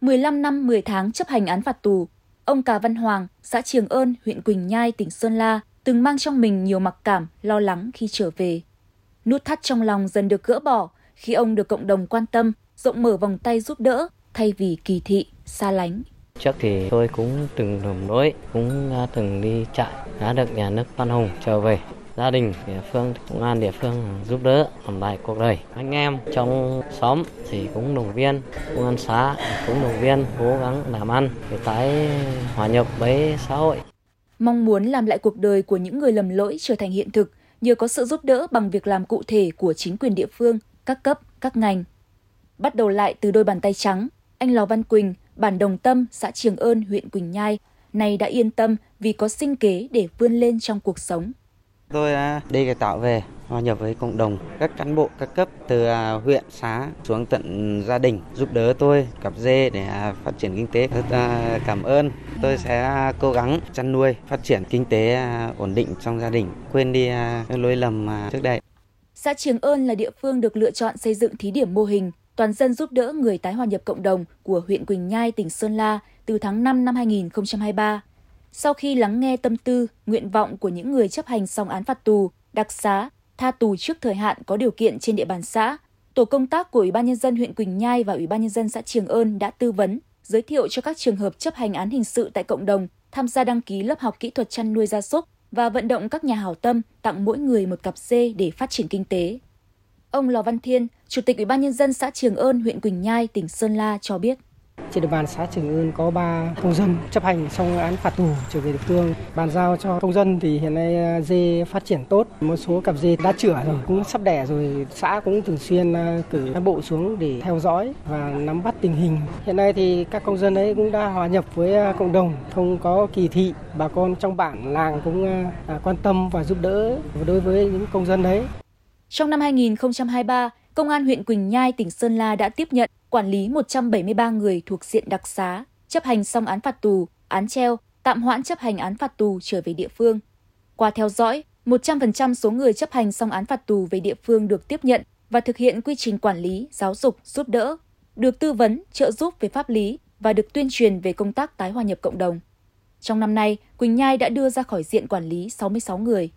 15 năm 10 tháng chấp hành án phạt tù, ông Cà Văn Hoàng, xã Trường Ơn, huyện Quỳnh Nhai, tỉnh Sơn La, từng mang trong mình nhiều mặc cảm, lo lắng khi trở về. Nút thắt trong lòng dần được gỡ bỏ khi ông được cộng đồng quan tâm, rộng mở vòng tay giúp đỡ thay vì kỳ thị, xa lánh. Trước thì tôi cũng từng đồng lỗi, cũng từng đi chạy đã được nhà nước khoan hồng trở về. Gia đình địa phương, công an địa phương giúp đỡ làm lại cuộc đời. Anh em trong xóm thì cũng động viên, công an xã cũng động viên, cố gắng làm ăn để tái hòa nhập với xã hội. Mong muốn làm lại cuộc đời của những người lầm lỗi trở thành hiện thực nhờ có sự giúp đỡ bằng việc làm cụ thể của chính quyền địa phương, các cấp, các ngành. Bắt đầu lại từ đôi bàn tay trắng, anh Lò Văn Quỳnh, bản Đồng Tâm, xã Trường Ơn, huyện Quỳnh Nhai, nay đã yên tâm vì có sinh kế để vươn lên trong cuộc sống. Tôi à, đi cải tạo về, hòa nhập với cộng đồng, các cán bộ các cấp từ à, huyện, xã xuống tận gia đình giúp đỡ tôi cặp dê để à, phát triển kinh tế. Rất cảm ơn. Tôi sẽ cố gắng chăn nuôi, phát triển kinh tế ổn định trong gia đình, quên đi lỗi lầm trước đây. Xã Trường Ơn là địa phương được lựa chọn xây dựng thí điểm mô hình toàn dân giúp đỡ người tái hòa nhập cộng đồng của huyện Quỳnh Nhai, tỉnh Sơn La từ tháng 5 năm 2023. Sau khi lắng nghe tâm tư, nguyện vọng của những người chấp hành xong án phạt tù, đặc xá, tha tù trước thời hạn có điều kiện trên địa bàn xã, tổ công tác của Ủy ban nhân dân huyện Quỳnh Nhai và Ủy ban nhân dân xã Trường Ơn đã tư vấn, giới thiệu cho các trường hợp chấp hành án hình sự tại cộng đồng tham gia đăng ký lớp học kỹ thuật chăn nuôi gia súc và vận động các nhà hảo tâm tặng mỗi người một cặp dê để phát triển kinh tế. Ông Lò Văn Thiên, Chủ tịch Ủy ban nhân dân xã Trường Ơn, huyện Quỳnh Nhai, tỉnh Sơn La cho biết. Trên địa bàn xã Trường Ơn có 3 công dân chấp hành xong án phạt tù trở về địa phương. Bàn giao cho công dân thì hiện nay à, dê phát triển tốt. Một số cặp dê đã chữa rồi, cũng sắp đẻ rồi. Xã cũng thường xuyên à, cử cán bộ xuống để theo dõi và nắm bắt tình hình. Hiện nay thì các công dân ấy cũng đã hòa nhập với à, cộng đồng, không có kỳ thị. Bà con trong bản làng cũng quan tâm và giúp đỡ đối với những công dân đấy. Trong năm 2023, Công an huyện Quỳnh Nhai, tỉnh Sơn La đã tiếp nhận, quản lý 173 người thuộc diện đặc xá, chấp hành xong án phạt tù, án treo, tạm hoãn chấp hành án phạt tù trở về địa phương. Qua theo dõi, 100% số người chấp hành xong án phạt tù về địa phương được tiếp nhận và thực hiện quy trình quản lý, giáo dục, giúp đỡ, được tư vấn, trợ giúp về pháp lý và được tuyên truyền về công tác tái hòa nhập cộng đồng. Trong năm nay, Quỳnh Nhai đã đưa ra khỏi diện quản lý 66 người.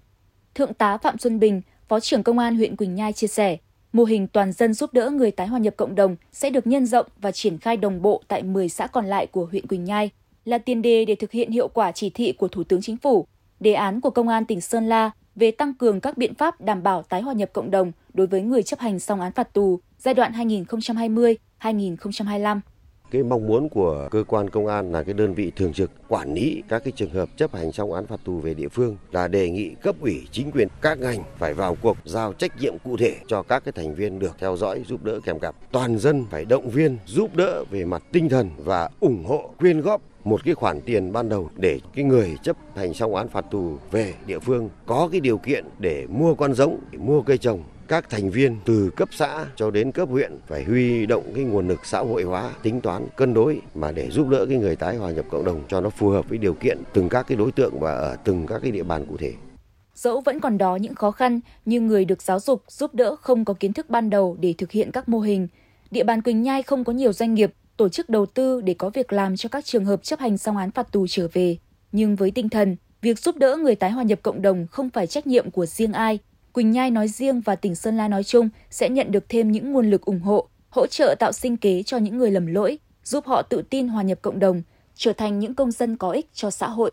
Thượng tá Phạm Xuân Bình, Phó trưởng Công an huyện Quỳnh Nhai chia sẻ, Mô hình toàn dân giúp đỡ người tái hòa nhập cộng đồng sẽ được nhân rộng và triển khai đồng bộ tại 10 xã còn lại của huyện Quỳnh Nhai, là tiền đề để thực hiện hiệu quả chỉ thị của Thủ tướng Chính phủ, đề án của Công an tỉnh Sơn La về tăng cường các biện pháp đảm bảo tái hòa nhập cộng đồng đối với người chấp hành xong án phạt tù giai đoạn 2020-2025 cái mong muốn của cơ quan công an là cái đơn vị thường trực quản lý các cái trường hợp chấp hành xong án phạt tù về địa phương là đề nghị cấp ủy chính quyền các ngành phải vào cuộc giao trách nhiệm cụ thể cho các cái thành viên được theo dõi giúp đỡ kèm cặp. Toàn dân phải động viên giúp đỡ về mặt tinh thần và ủng hộ quyên góp một cái khoản tiền ban đầu để cái người chấp hành xong án phạt tù về địa phương có cái điều kiện để mua con giống, để mua cây trồng các thành viên từ cấp xã cho đến cấp huyện phải huy động cái nguồn lực xã hội hóa, tính toán, cân đối mà để giúp đỡ cái người tái hòa nhập cộng đồng cho nó phù hợp với điều kiện từng các cái đối tượng và ở từng các cái địa bàn cụ thể. Dẫu vẫn còn đó những khó khăn như người được giáo dục giúp đỡ không có kiến thức ban đầu để thực hiện các mô hình, địa bàn Quỳnh Nhai không có nhiều doanh nghiệp tổ chức đầu tư để có việc làm cho các trường hợp chấp hành xong án phạt tù trở về. Nhưng với tinh thần, việc giúp đỡ người tái hòa nhập cộng đồng không phải trách nhiệm của riêng ai, Quỳnh Nhai nói riêng và tỉnh Sơn La nói chung sẽ nhận được thêm những nguồn lực ủng hộ, hỗ trợ tạo sinh kế cho những người lầm lỗi, giúp họ tự tin hòa nhập cộng đồng, trở thành những công dân có ích cho xã hội.